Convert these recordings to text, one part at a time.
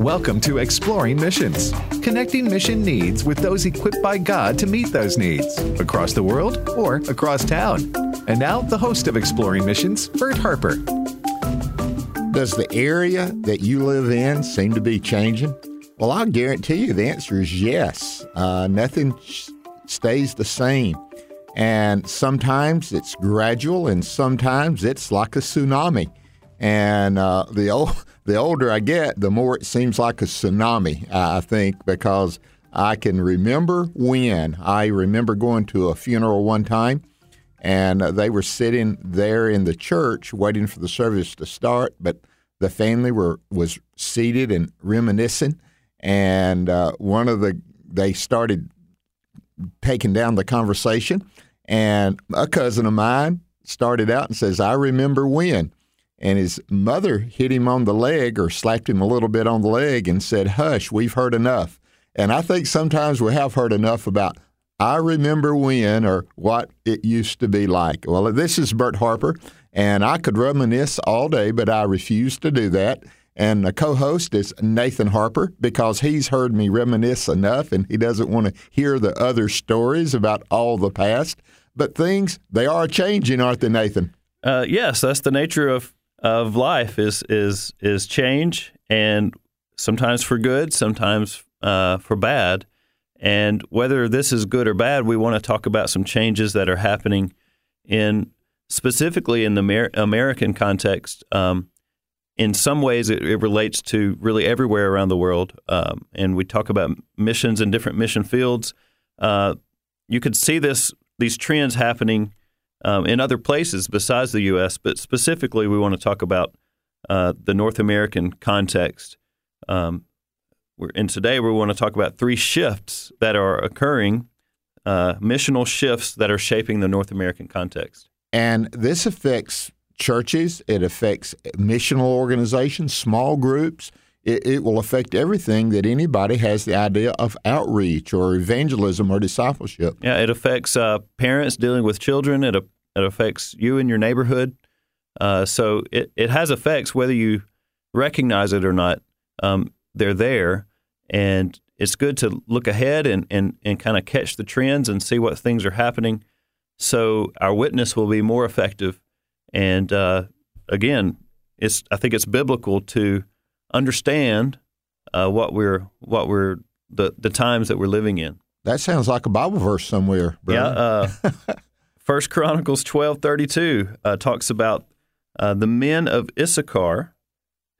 Welcome to Exploring Missions, connecting mission needs with those equipped by God to meet those needs across the world or across town. And now, the host of Exploring Missions, Bert Harper. Does the area that you live in seem to be changing? Well, I'll guarantee you the answer is yes. Uh, nothing stays the same. And sometimes it's gradual, and sometimes it's like a tsunami. And uh, the old, the older I get, the more it seems like a tsunami. I think because I can remember when I remember going to a funeral one time, and they were sitting there in the church waiting for the service to start, but the family were was seated and reminiscing, and uh, one of the they started taking down the conversation, and a cousin of mine started out and says, "I remember when." And his mother hit him on the leg or slapped him a little bit on the leg and said, Hush, we've heard enough. And I think sometimes we have heard enough about, I remember when or what it used to be like. Well, this is Bert Harper, and I could reminisce all day, but I refuse to do that. And the co host is Nathan Harper because he's heard me reminisce enough and he doesn't want to hear the other stories about all the past. But things, they are changing, aren't they, Nathan? Uh, yes, that's the nature of of life is is is change, and sometimes for good, sometimes uh, for bad. And whether this is good or bad, we want to talk about some changes that are happening in specifically in the Amer- American context. Um, in some ways, it, it, relates to really everywhere around the world. Um, and we talk about missions in different mission fields. Uh, you could see this these trends happening um, in other places besides the U.S., but specifically, we want to talk about uh, the North American context. Um, and today, we want to talk about three shifts that are occurring, uh, missional shifts that are shaping the North American context. And this affects churches, it affects missional organizations, small groups. It, it, will affect everything that anybody has the idea of outreach or evangelism or discipleship. Yeah, it affects uh, parents dealing with children. It, it affects you and your neighborhood. Uh, so it, it has effects whether you recognize it or not. Um, they're there, and it's good to look ahead and, and, and kind of catch the trends and see what things are happening so our witness will be more effective. And uh, again, it's I think it's biblical to understand uh, what we're what we're the the times that we're living in. That sounds like a Bible verse somewhere. Brother. Yeah. Uh, First Chronicles twelve thirty two uh, talks about uh, the men of Issachar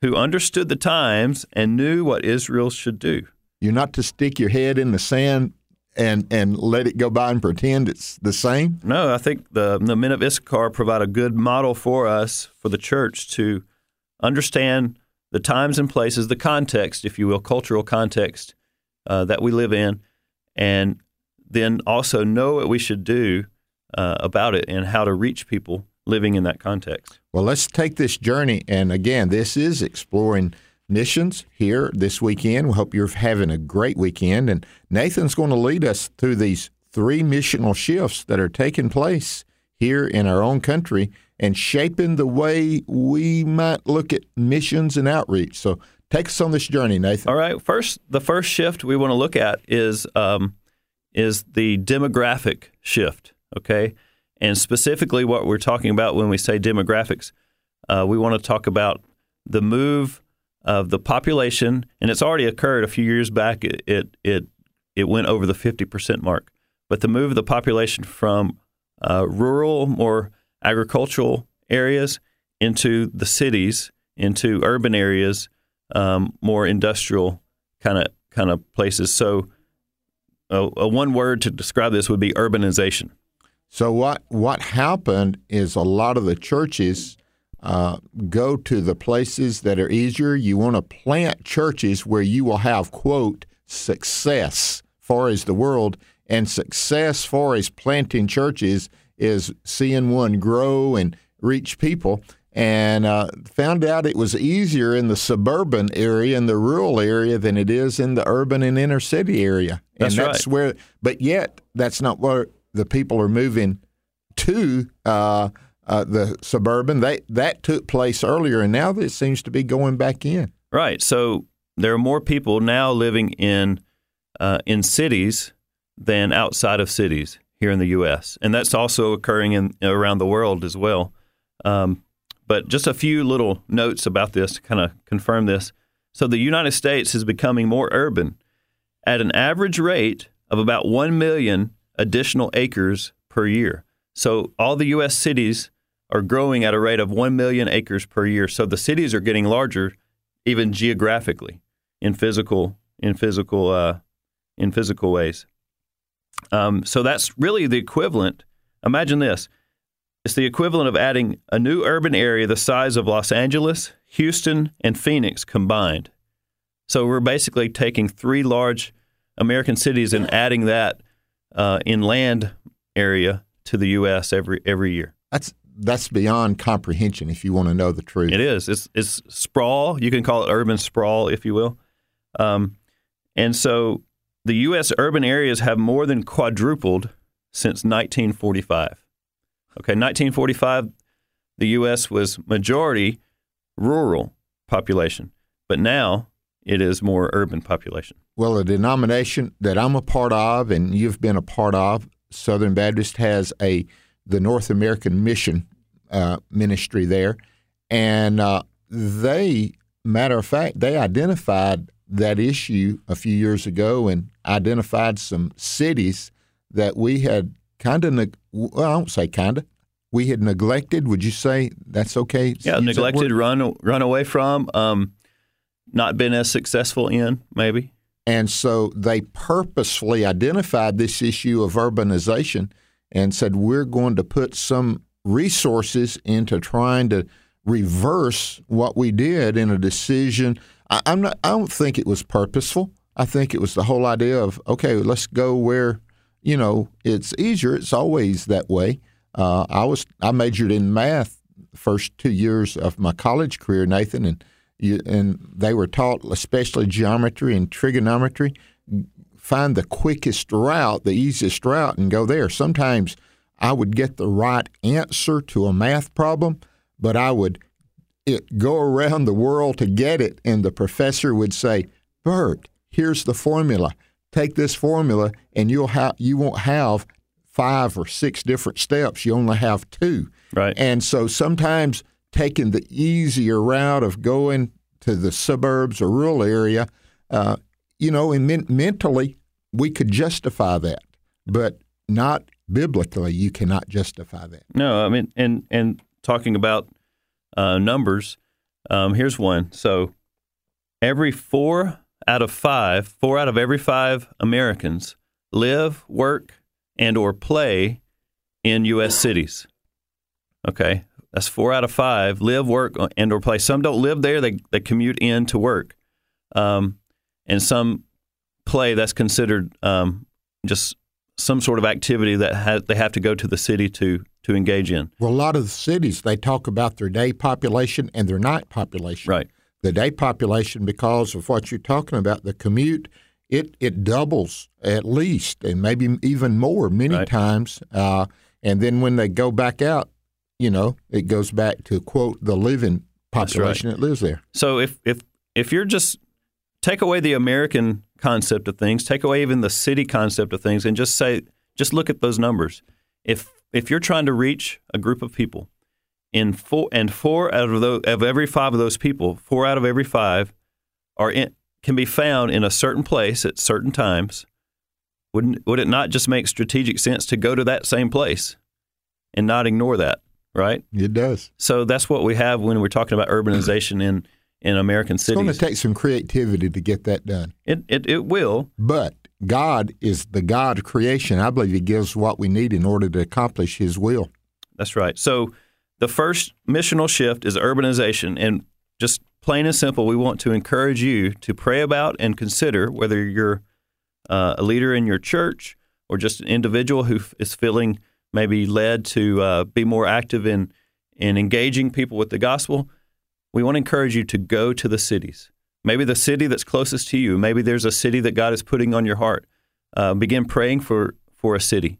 who understood the times and knew what Israel should do. You're not to stick your head in the sand and and let it go by and pretend it's the same. No, I think the the men of Issachar provide a good model for us for the church to understand the times and places, the context, if you will, cultural context uh, that we live in, and then also know what we should do uh, about it and how to reach people living in that context. Well, let's take this journey. And again, this is exploring missions here this weekend. We hope you're having a great weekend. And Nathan's going to lead us through these three missional shifts that are taking place here in our own country and shaping the way we might look at missions and outreach. So take us on this journey, Nathan. All right. First, the first shift we want to look at is um, is the demographic shift. Okay, and specifically what we're talking about when we say demographics, uh, we want to talk about the move of the population, and it's already occurred a few years back. It it it, it went over the fifty percent mark, but the move of the population from uh, rural, more agricultural areas into the cities, into urban areas, um, more industrial kind of kind of places. So, uh, a one word to describe this would be urbanization. So what what happened is a lot of the churches uh, go to the places that are easier. You want to plant churches where you will have quote success far as the world and success far as planting churches is seeing one grow and reach people. And uh, found out it was easier in the suburban area and the rural area than it is in the urban and inner city area. That's and that's right. where, but yet that's not where the people are moving to uh, uh, the suburban. They, that took place earlier, and now it seems to be going back in. Right. So there are more people now living in uh, in cities than outside of cities here in the U.S., and that's also occurring in around the world as well. Um, but just a few little notes about this to kind of confirm this. So the United States is becoming more urban at an average rate of about 1 million additional acres per year. So all the U.S. cities are growing at a rate of 1 million acres per year. So the cities are getting larger, even geographically, in physical in physical uh, in physical ways. Um, so that's really the equivalent. Imagine this: it's the equivalent of adding a new urban area the size of Los Angeles, Houston, and Phoenix combined. So we're basically taking three large American cities and adding that uh, in land area to the U.S. every every year. That's that's beyond comprehension. If you want to know the truth, It is. It's it's sprawl. You can call it urban sprawl, if you will. Um, and so the U.S. urban areas have more than quadrupled since 1945. Okay, 1945, the U.S. was majority rural population, but now it is more urban population. Well, a denomination that I'm a part of, and you've been a part of, Southern Baptist has a the North American Mission uh, Ministry there, and uh, they, matter of fact, they identified that issue a few years ago and identified some cities that we had kind of, neg- well, I don't say kind of, we had neglected. Would you say that's okay? Yeah, use neglected, run run away from, um, not been as successful in, maybe. And so they purposefully identified this issue of urbanization and said, we're going to put some resources into trying to reverse what we did in a decision. I, I'm not, I don't think it was purposeful. I think it was the whole idea of, okay, let's go where, you know, it's easier. It's always that way. Uh, I was I majored in math the first two years of my college career, Nathan, and you, and they were taught especially geometry and trigonometry. Find the quickest route, the easiest route, and go there. Sometimes I would get the right answer to a math problem, but I would it, go around the world to get it, and the professor would say, "Bert, here's the formula. Take this formula, and you'll have you won't have five or six different steps. You only have two. Right. And so sometimes taking the easier route of going to the suburbs or rural area, uh, you know, and men- mentally we could justify that, but not biblically. You cannot justify that. No, I mean, and and talking about uh, numbers, um, here's one. So every four out of five, four out of every five Americans live, work, and or play in U.S. cities. Okay, that's four out of five live, work, and or play. Some don't live there; they they commute in to work, um, and some play. That's considered um, just some sort of activity that ha- they have to go to the city to to engage in. Well, a lot of the cities they talk about their day population and their night population. Right. The day population, because of what you're talking about, the commute, it it doubles at least, and maybe even more many Right. times. Uh, and then when they go back out, you know, it goes back to quote the living That's right. population that lives there. So if if if you're just take away the American concept of things, take away even the city concept of things, and just say just look at those numbers. If if you're trying to reach a group of people, in four and four out of those, of every five of those people, four out of every five are in, can be found in a certain place at certain times. Wouldn't would it not just make strategic sense to go to that same place and not ignore that, right? It does. So that's what we have when we're talking about urbanization in in American cities. It's going to take some creativity to get that done. It, it it will. But God is the God of creation. I believe He gives what we need in order to accomplish His will. That's right. So the first missional shift is urbanization, and just plain and simple, we want to encourage you to pray about and consider whether you're uh, a leader in your church or just an individual who is feeling maybe led to uh, be more active in in engaging people with the gospel, we want to encourage you to go to the cities. Maybe the city that's closest to you. Maybe there's a city that God is putting on your heart. Uh, begin praying for for a city,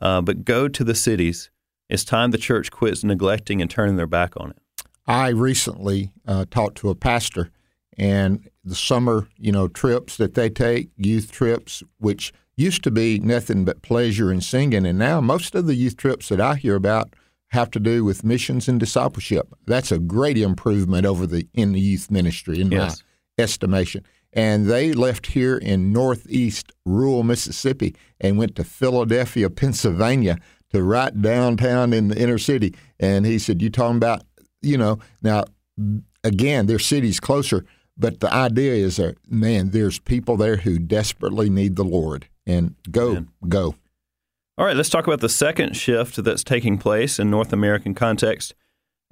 uh, but go to the cities. It's time the church quits neglecting and turning their back on it. I recently uh, talked to a pastor, and the summer, you know, trips that they take, youth trips, which used to be nothing but pleasure and singing, and now most of the youth trips that I hear about have to do with missions and discipleship. That's a great improvement over the in the youth ministry, in Yes. Estimation. And they left here in northeast rural Mississippi and went to Philadelphia, Pennsylvania, to right downtown in the inner city. And he said, "You talking about, you know, now again, their city's closer." But the idea is that man, there's people there who desperately need the Lord, and go, Amen. go. All right, let's talk about the second shift that's taking place in North American context.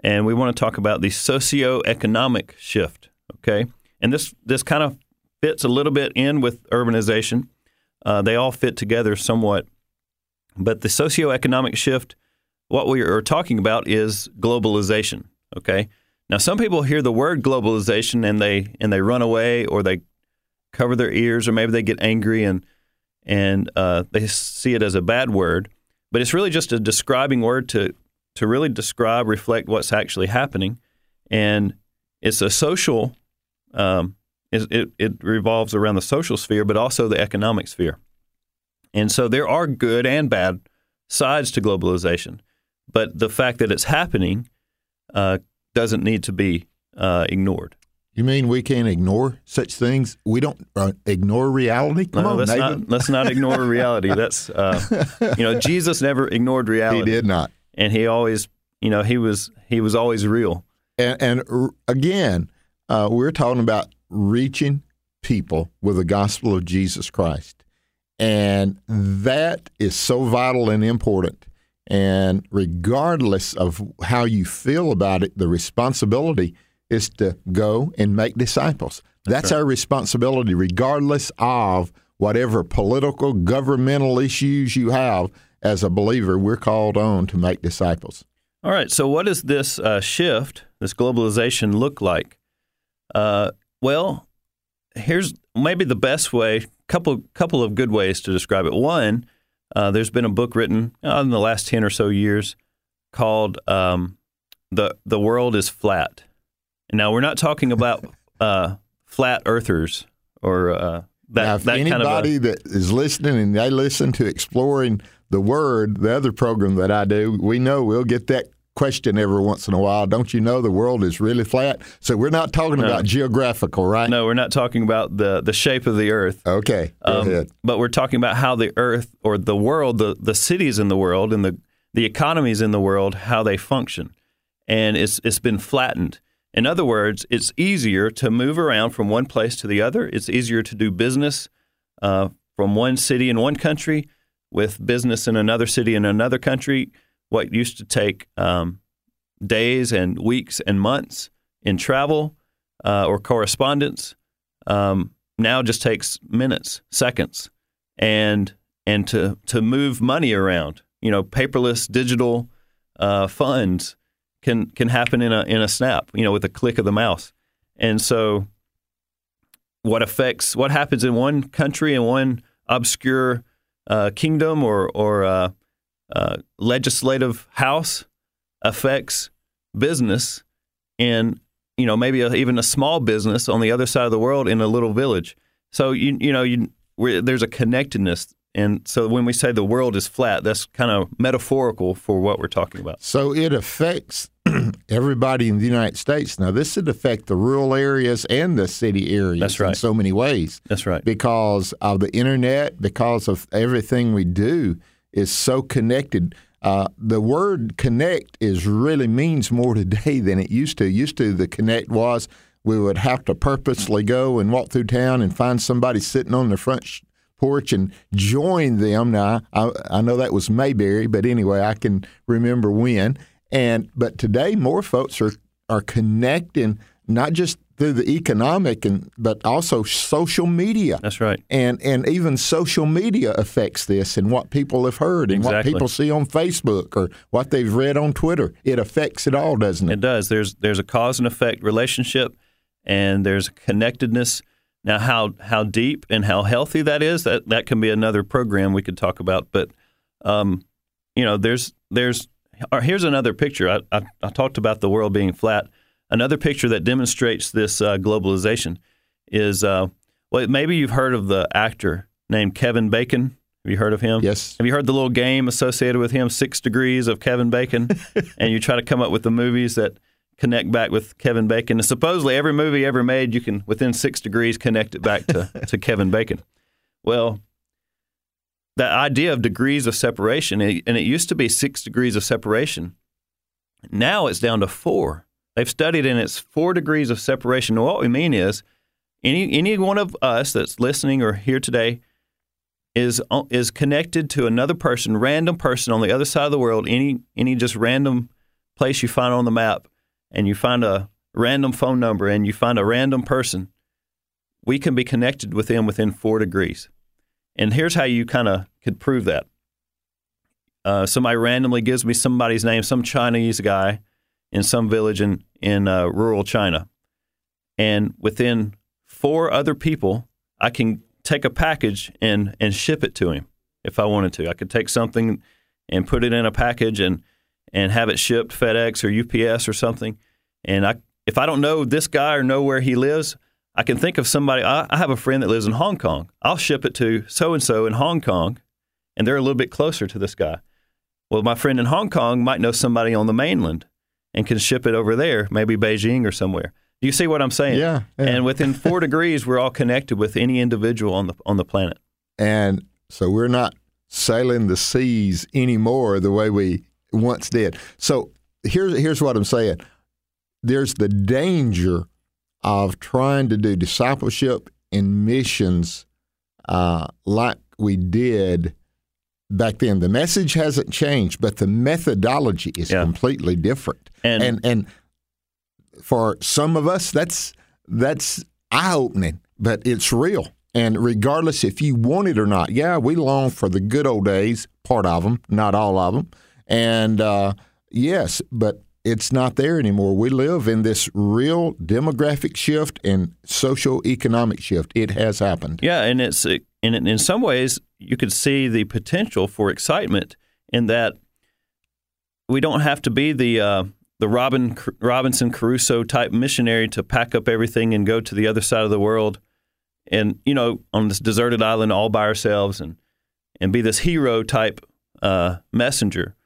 And we want to talk about the socioeconomic shift, okay? And this, this kind of fits a little bit in with urbanization. Uh, they all fit together somewhat. But the socioeconomic shift, what we are talking about is globalization, okay? Now, some people hear the word globalization and they and they run away or they cover their ears or maybe they get angry and and uh, they see it as a bad word, but it's really just a describing word to to really describe, reflect what's actually happening, and it's a social. Um, it, it, it revolves around the social sphere, but also the economic sphere, and so there are good and bad sides to globalization, but the fact that it's happening uh, doesn't need to be uh, ignored. You mean we can't ignore such things? We don't uh, ignore reality? Come no, on, let's Nathan. not let's not ignore reality. That's uh, you know Jesus never ignored reality. he did not. and he always you know he was he was always real And, and r- again, uh, we're talking about reaching people with the gospel of Jesus Christ. And that is so vital and important. And regardless of how you feel about it, the responsibility is to go and make disciples. That's, our responsibility, regardless of whatever political, governmental issues you have. As a believer, we're called on to make disciples. all right so what does this uh, shift this globalization look like uh, well here's maybe the best way couple couple of good ways to describe it. One uh, there's been a book written uh, in the last 10 or so years called um, the the world is flat. Now we're not talking about uh, flat earthers or uh, that, now, if that kind of a, anybody that is listening and they listen to Exploring the Word, the other program that I do, we know we'll get that question every once in a while. Don't you know the world is really flat? So we're not talking about geographical, right? No, we're not talking about the, the shape of the earth. Okay, go Um, ahead. But we're talking about how the earth or the world, the, the cities in the world and the, the economies in the world, how they function. And it's, it's been flattened. In other words, it's easier to move around from one place to the other. It's easier to do business uh, from one city in one country with business in another city in another country. What used to take um, days and weeks and months in travel uh, or correspondence um, now just takes minutes, seconds, and and to to move money around. You know, paperless digital uh, funds can can happen in a in a snap. You know, with a click of the mouse. And so, what affects what happens in one country in one obscure uh, kingdom or or uh, legislative house affects business in you know maybe a, even a small business on the other side of the world in a little village. So you you know you we're, there's a connectedness, and so when we say the world is flat, that's kind of metaphorical for what we're talking about. So it affects everybody in the United States. Now, this would affect the rural areas and the city areas That's in so many ways. That's right. because of the internet, because of everything we do is so connected. Uh, the word connect is really means more today than it used to. Used to the connect was we would have to purposely go and walk through town and find somebody sitting on the front porch and join them. Now I, I know that was Mayberry, but anyway, I can remember when. And but today more folks are are connecting not just through the economic and but also social media. That's right. And and even social media affects this and what people have heard and Exactly. what people see on Facebook or what they've read on Twitter. It affects it all, doesn't it? It does. There's there's a cause and effect relationship, and there's connectedness. Now, how how deep and how healthy that is that that can be another program we could talk about. But um, you know, there's there's or here's another picture. I, I, I talked about the world being flat. Another picture that demonstrates this uh, globalization is uh, well, maybe you've heard of the actor named Kevin Bacon. Have you heard of him? Yes. Have you heard the little game associated with him, Six Degrees of Kevin Bacon? and you try to come up with the movies that connect back with Kevin Bacon. And supposedly every movie ever made, you can within six degrees connect it back to, to Kevin Bacon. Well, that idea of degrees of separation, and it used to be six degrees of separation. Now it's down to four. They've studied and it's four degrees of separation. What we mean is any any one of us that's listening or here today is is connected to another person, random person on the other side of the world, any any just random place you find on the map, and you find a random phone number and you find a random person, we can be connected with them within four degrees. And here's how you kind of could prove that. Uh, somebody randomly gives me somebody's name, some Chinese guy in some village in in uh, rural China, and within four other people, I can take a package and and ship it to him if I wanted to. I could take something and put it in a package and and have it shipped FedEx or UPS or something. And I if I don't know this guy or know where he lives, I can think of somebody. I, I have a friend that lives in Hong Kong. I'll ship it to so and so in Hong Kong, and they're a little bit closer to this guy. Well, my friend in Hong Kong might know somebody on the mainland and can ship it over there, maybe Beijing or somewhere. Do you see what I'm saying? Yeah, yeah. And within four degrees, we're all connected with any individual on the on the planet. And so we're not sailing the seas anymore the way we once did. So here's here's what I'm saying. There's the danger of trying to do discipleship and missions uh, like we did back then. The message hasn't changed, but the methodology is Yeah. completely different. And- and and for some of us, that's that's eye opening, but it's real. And regardless if you want it or not, yeah, we long for the good old days, part of them, not all of them. And uh, yes, but it's not there anymore. We live in this real demographic shift and social economic shift. It has happened. Yeah, and it's in in some ways you could see the potential for excitement in that we don't have to be the uh, the Robin Robinson Crusoe type missionary to pack up everything and go to the other side of the world, and you know on this deserted island all by ourselves and and be this hero type uh, messenger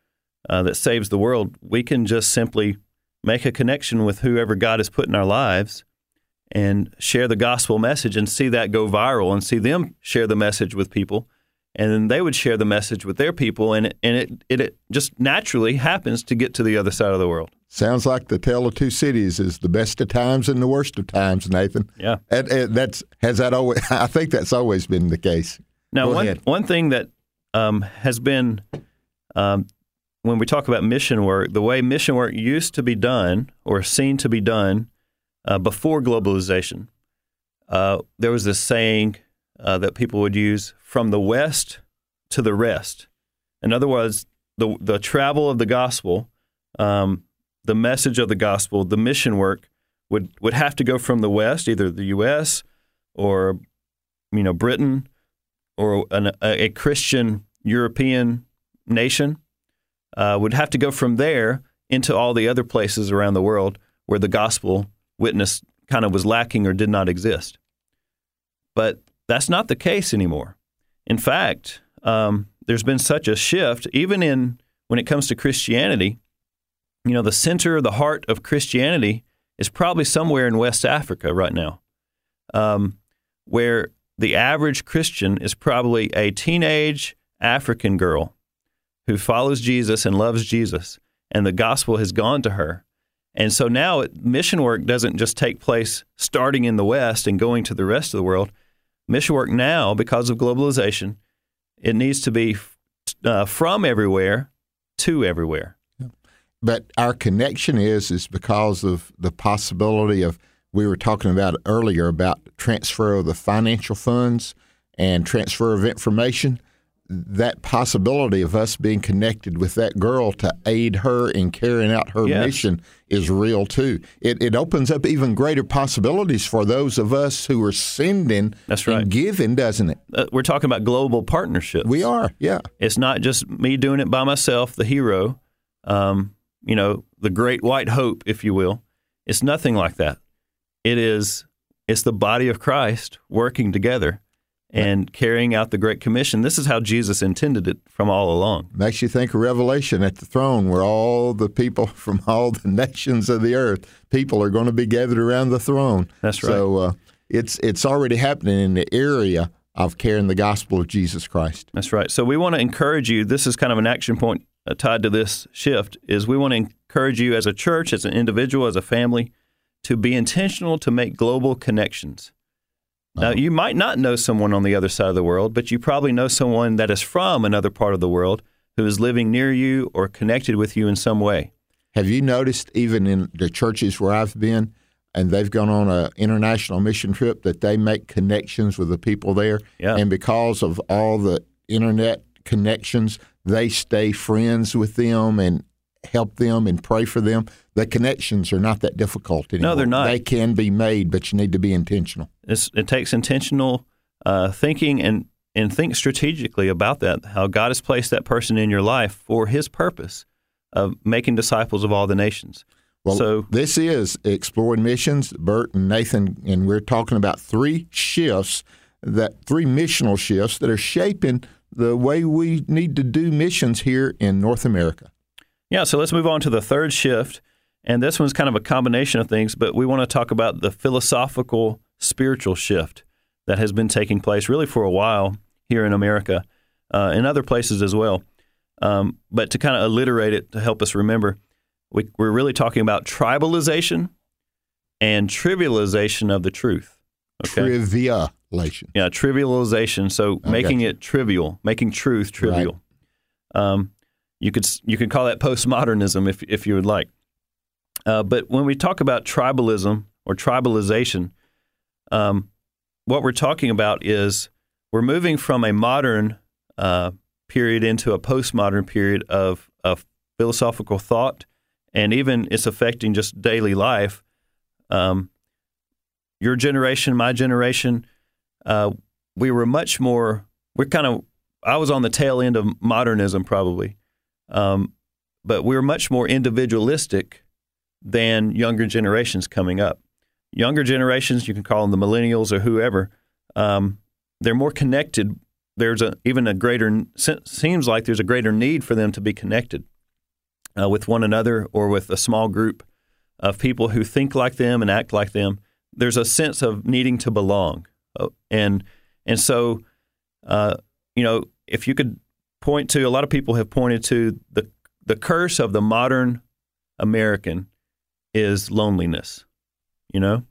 uh, that saves the world. We can just simply make a connection with whoever God has put in our lives and share the gospel message and see that go viral and see them share the message with people and then they would share the message with their people and it, and it, it, it just naturally happens to get to the other side of the world Sounds like the tale of two cities is the best of times and the worst of times, Nathan. Yeah. And, and that's has that always? I think that's always been the case. now Go one, ahead. one thing that um, has been um, when we talk about mission work the way mission work used to be done or seen to be done uh, before globalization uh, there was this saying uh, that people would use from the west to the rest. In other words, the the travel of the gospel, um, the message of the gospel, the mission work would would have to go from the west, either the U.S. or you know Britain or an, a, a Christian European nation, uh, would have to go from there into all the other places around the world where the gospel witness kind of was lacking or did not exist. But that's not the case anymore. In fact, um, there's been such a shift, even in when it comes to Christianity. You know, the center, the heart of Christianity is probably somewhere in West Africa right now, um, where the average Christian is probably a teenage African girl who follows Jesus and loves Jesus, and the gospel has gone to her. And so now it, mission work doesn't just take place starting in the West and going to the rest of the world. Mission work now, because of globalization, it needs to be uh, from everywhere to everywhere. But our connection is is because of the possibility of we were talking about earlier about transfer of the financial funds and transfer of information. That possibility of us being connected with that girl to aid her in carrying out her Yes. mission is real too. It, it opens up even greater possibilities for those of us who are sending That's right. and giving, doesn't it? Uh, we're talking about global partnerships. We are, yeah. It's not just me doing it by myself, the hero, um, you know, the great white hope, if you will. It's nothing like that. It is it's the body of Christ working together and carrying out the Great Commission. This is how Jesus intended it from all along. Makes you think of Revelation at the throne, where all the people from all the nations of the earth, people are going to be gathered around the throne. That's right. So uh, it's it's already happening in the area of carrying the gospel of Jesus Christ. That's right. So we want to encourage you. This is kind of an action point uh, tied to this shift. Is we want to encourage you as a church, as an individual, as a family, to be intentional to make global connections. Now, uh-huh. you might not know someone on the other side of the world, but you probably know someone that is from another part of the world who is living near you or connected with you in some way. Have you noticed, even in the churches where I've been, and they've gone on an international mission trip, that they make connections with the people there? Yeah. And because of all the internet connections, they stay friends with them and help them and pray for them. The connections are not that difficult anymore. No, they're not. They can be made, but you need to be intentional. It's, it takes intentional uh, thinking and, and think strategically about that, how God has placed that person in your life for his purpose of making disciples of all the nations. Well, so this is Exploring Missions, Bert and Nathan, and we're talking about three shifts, that three missional shifts that are shaping the way we need to do missions here in North America. Yeah, so let's move on to the third shift. And this one's kind of a combination of things, but we want to talk about the philosophical spiritual shift that has been taking place really for a while here in America, uh, in other places as well. Um, but to kind of alliterate it to help us remember, we, we're really talking about tribalization and trivialization of the truth. Okay. Trivialation. Yeah, trivialization. So I making it trivial, making truth trivial. Um, you could you could call that postmodernism if if you would like. Uh, but when we talk about tribalism or tribalization, um, what we're talking about is we're moving from a modern uh, period into a postmodern period of of philosophical thought, and even it's affecting just daily life. Um, your generation, my generation, uh, we were much more. We're kind of. I was on the tail end of modernism, probably, um, but we were much more individualistic than younger generations coming up. Younger generations, you can call them the millennials or whoever. Um, they're more connected. There's a even a greater se- seems like there's a greater need for them to be connected uh, with one another or with a small group of people who think like them and act like them. There's a sense of needing to belong, Uh, and and so uh, you know if you could point to a lot of people have pointed to the the curse of the modern American is loneliness. You know,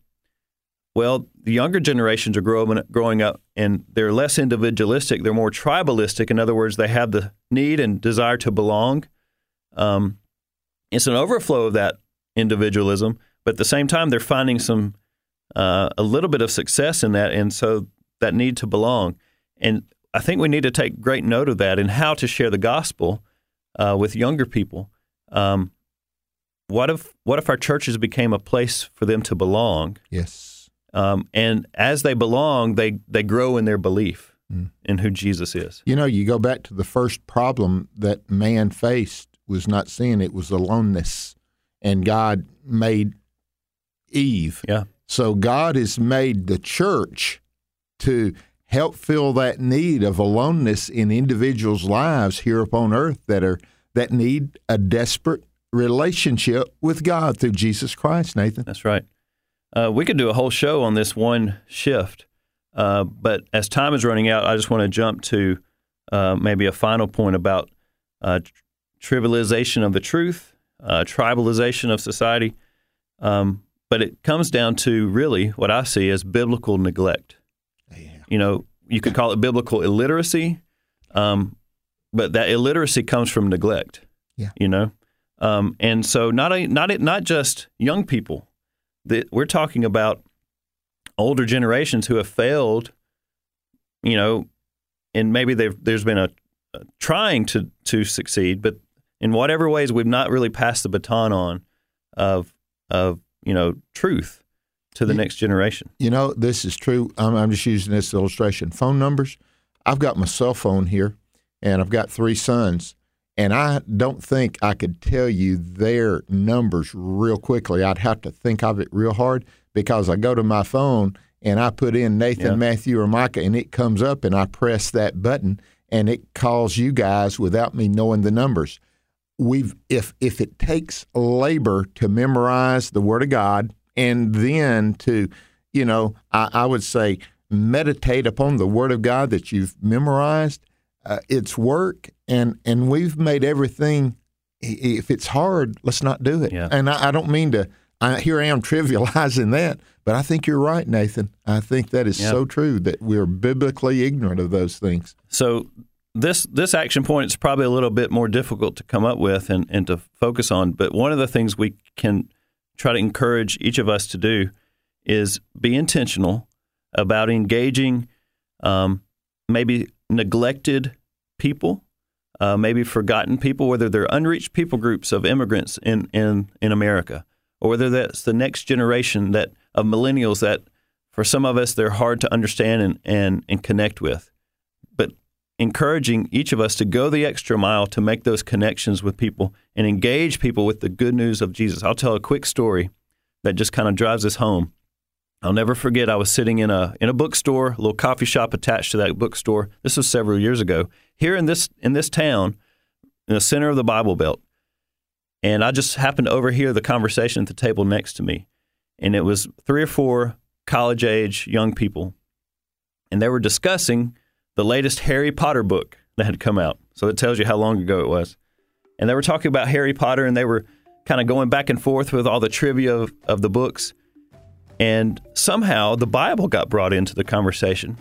well, the younger generations are growing growing up, and they're less individualistic. They're more tribalistic. In other words, they have the need and desire to belong. Um, it's an overflow of that individualism, but at the same time, they're finding some uh, a little bit of success in that, and so that need to belong. And I think we need to take great note of that and how to share the gospel uh, with younger people. Um, what if what if our churches became a place for them to belong? Yes. Um, and as they belong, they they grow in their belief in who Jesus is. You know, you go back to the first problem that man faced was not sin, it was aloneness. And God made Eve. Yeah. So God has made the church to help fill that need of aloneness in individuals' lives here upon earth that are that need a desperate relationship with God through Jesus Christ, Nathan. That's right. Uh, we could do a whole show on this one shift, uh, but as time is running out, I just want to jump to uh, maybe a final point about uh, trivialization of the truth, uh, tribalization of society. Um, but it comes down to really what I see as biblical neglect. You know, you could call it biblical illiteracy, um, but that illiteracy comes from neglect. Yeah. You know, um, and so not a, not not just young people the, we're talking about older generations who have failed, you know, and maybe there's been a, a, trying to to succeed, but in whatever ways we've not really passed the baton on of of you know truth to the next generation. You know, this is true. I'm, I'm just using this illustration. Phone numbers. I've got my cell phone here, and I've got three sons, and I don't think I could tell you their numbers real quickly. I'd have to think of it real hard because I go to my phone and I put in Nathan, yeah. Matthew, or Micah, and it comes up, and I press that button, and it calls you guys without me knowing the numbers. We've if if it takes labor to memorize the Word of God, and then to, you know, I, I would say meditate upon the Word of God that you've memorized. Uh, it's work, and and we've made everything. If it's hard, let's not do it. Yeah. And I, I don't mean to I, here I am trivializing that, but I think you're right, Nathan. I think that is so true that we're biblically ignorant of those things. So this this action point is probably a little bit more difficult to come up with and, and to focus on. But one of the things we can try to encourage each of us to do is be intentional about engaging um, maybe neglected people, uh, maybe forgotten people, whether they're unreached people groups of immigrants in, in, in America or whether that's the next generation that of millennials that for some of us they're hard to understand and, and, and connect with. But encouraging each of us to go the extra mile to make those connections with people and engage people with the good news of Jesus. I'll tell a quick story that just kind of drives us home. I'll never forget I was sitting in a in a bookstore, a little coffee shop attached to that bookstore. This was several years ago. Here in this in this town, in the center of the Bible Belt, and I just happened to overhear the conversation at the table next to me. And it was three or four college age young people. And they were discussing the latest Harry Potter book that had come out. So it tells you how long ago it was. And they were talking about Harry Potter and they were kind of going back and forth with all the trivia of, of the books. And somehow the Bible got brought into the conversation.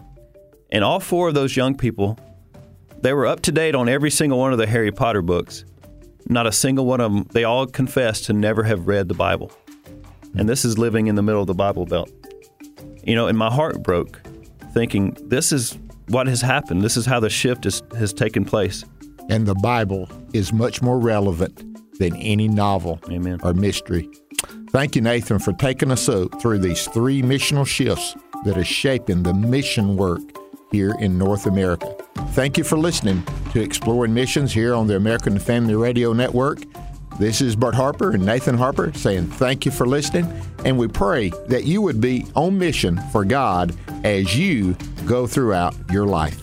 And all four of those young people, they were up to date on every single one of the Harry Potter books. Not a single one of them, they all confessed to never have read the Bible. And this is living in the middle of the Bible Belt. You know, and my heart broke thinking, this is what has happened. This is how the shift is, has taken place. And the Bible is much more relevant than any novel Amen. or mystery. Thank you, Nathan, for taking us through these three missional shifts that are shaping the mission work here in North America. Thank you for listening to Exploring Missions here on the American Family Radio Network. This is Bert Harper and Nathan Harper saying thank you for listening, and we pray that you would be on mission for God as you go throughout your life.